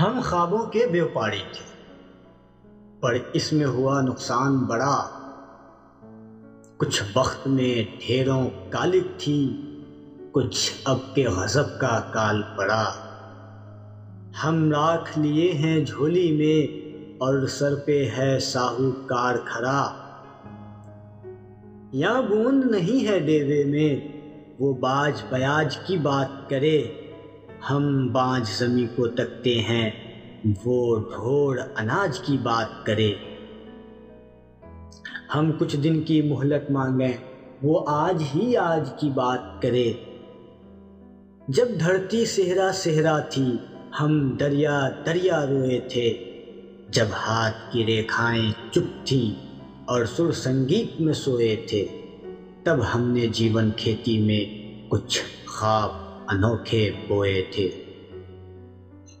ہم خوابوں کے بیوپاری تھے، پر اس میں ہوا نقصان بڑا۔ کچھ وقت میں ڈھیروں کالک تھی، کچھ اب کے غضب کا کال پڑا۔ ہم راکھ لیے ہیں جھولی میں اور سر پہ ہے ساہو کار کھڑا۔ یا بوند نہیں ہے ڈیوے میں، وہ باج بیاج کی بات کرے۔ ہم بانج زمیں کو تکتے ہیں، وہ ڈھوڑ اناج کی بات کرے۔ ہم کچھ دن کی مہلت مانگیں، وہ آج ہی آج کی بات کرے۔ جب دھرتی صحرا صحرا تھی، ہم دریا دریا روئے تھے۔ جب ہاتھ کی ریکھائیں چپ تھیں اور سر سنگیت میں سوئے تھے، تب ہم نے جیون کھیتی میں کچھ خواب انوکھے بوئے تھے۔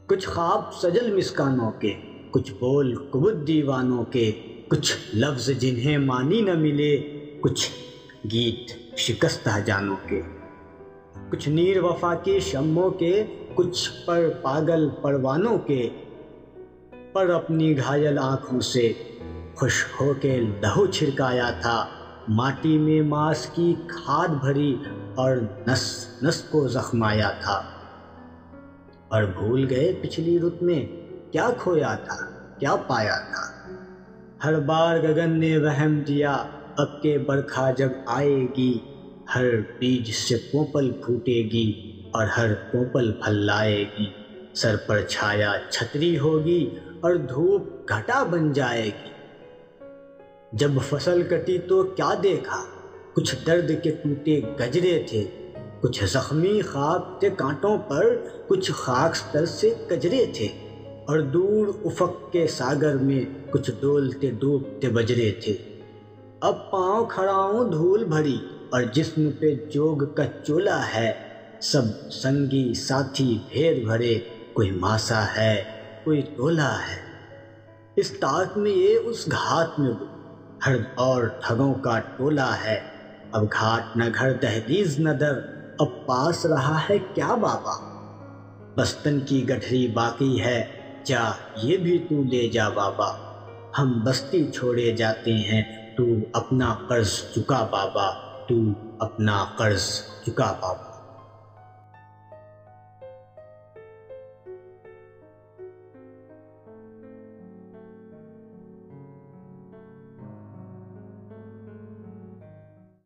کچھ خواب سجل مسکانوں کے، کچھ بول کبت دیوانوں کے، کچھ لفظ جنہیں مانی نہ ملے، کچھ گیت شکستہ جانوں کے۔ کچھ نیر وفا کے شموں کے، کچھ پر پاگل پروانوں کے۔ پر اپنی گھائل آنکھوں سے خوش ہو کے لہو چھڑکایا تھا۔ ماٹی میں ماس کی کھاد بھری اور نس نس کو زخمایا تھا۔ اور بھول گئے پچھلی رت میں کیا کھویا تھا، کیا پایا تھا۔ ہر بار گگن نے وہم دیا، اب کے برکھا جب آئے گی، ہر بیج سے پوپل پھوٹے گی اور ہر پوپل پھل لائے گی۔ سر پر چھایا چھتری ہوگی اور دھوپ گھٹا بن جائے گی۔ جب فصل کٹی تو کیا دیکھا؟ کچھ درد کے ٹوٹے گجرے تھے۔ کچھ زخمی خاک تھے کانٹوں پر کچھ خاک ستر سے کجرے تھے اور دور افق کے ساگر میں کچھ ڈولتے ڈوبتے بجرے تھے۔ اب پاؤں کھڑاؤں دھول بھری اور جسم پہ جوگ کا چولا ہے۔ سب سنگی ساتھی بھیر بھرے، کوئی ماسا ہے، کوئی تولا ہے۔ اس تاک میں یہ اس گھات میں وہ، ہر اور ٹھگوں کا ٹولا ہے۔ اب گھاٹ نہ گھر دہلیز نہ در۔ اب پاس رہا ہے کیا بابا؟ بستن کی گٹھری باقی ہے، جا یہ بھی تو لے جا بابا۔ ہم بستی چھوڑے جاتے ہیں، تو اپنا قرض چکا بابا، تو اپنا قرض چکا بابا۔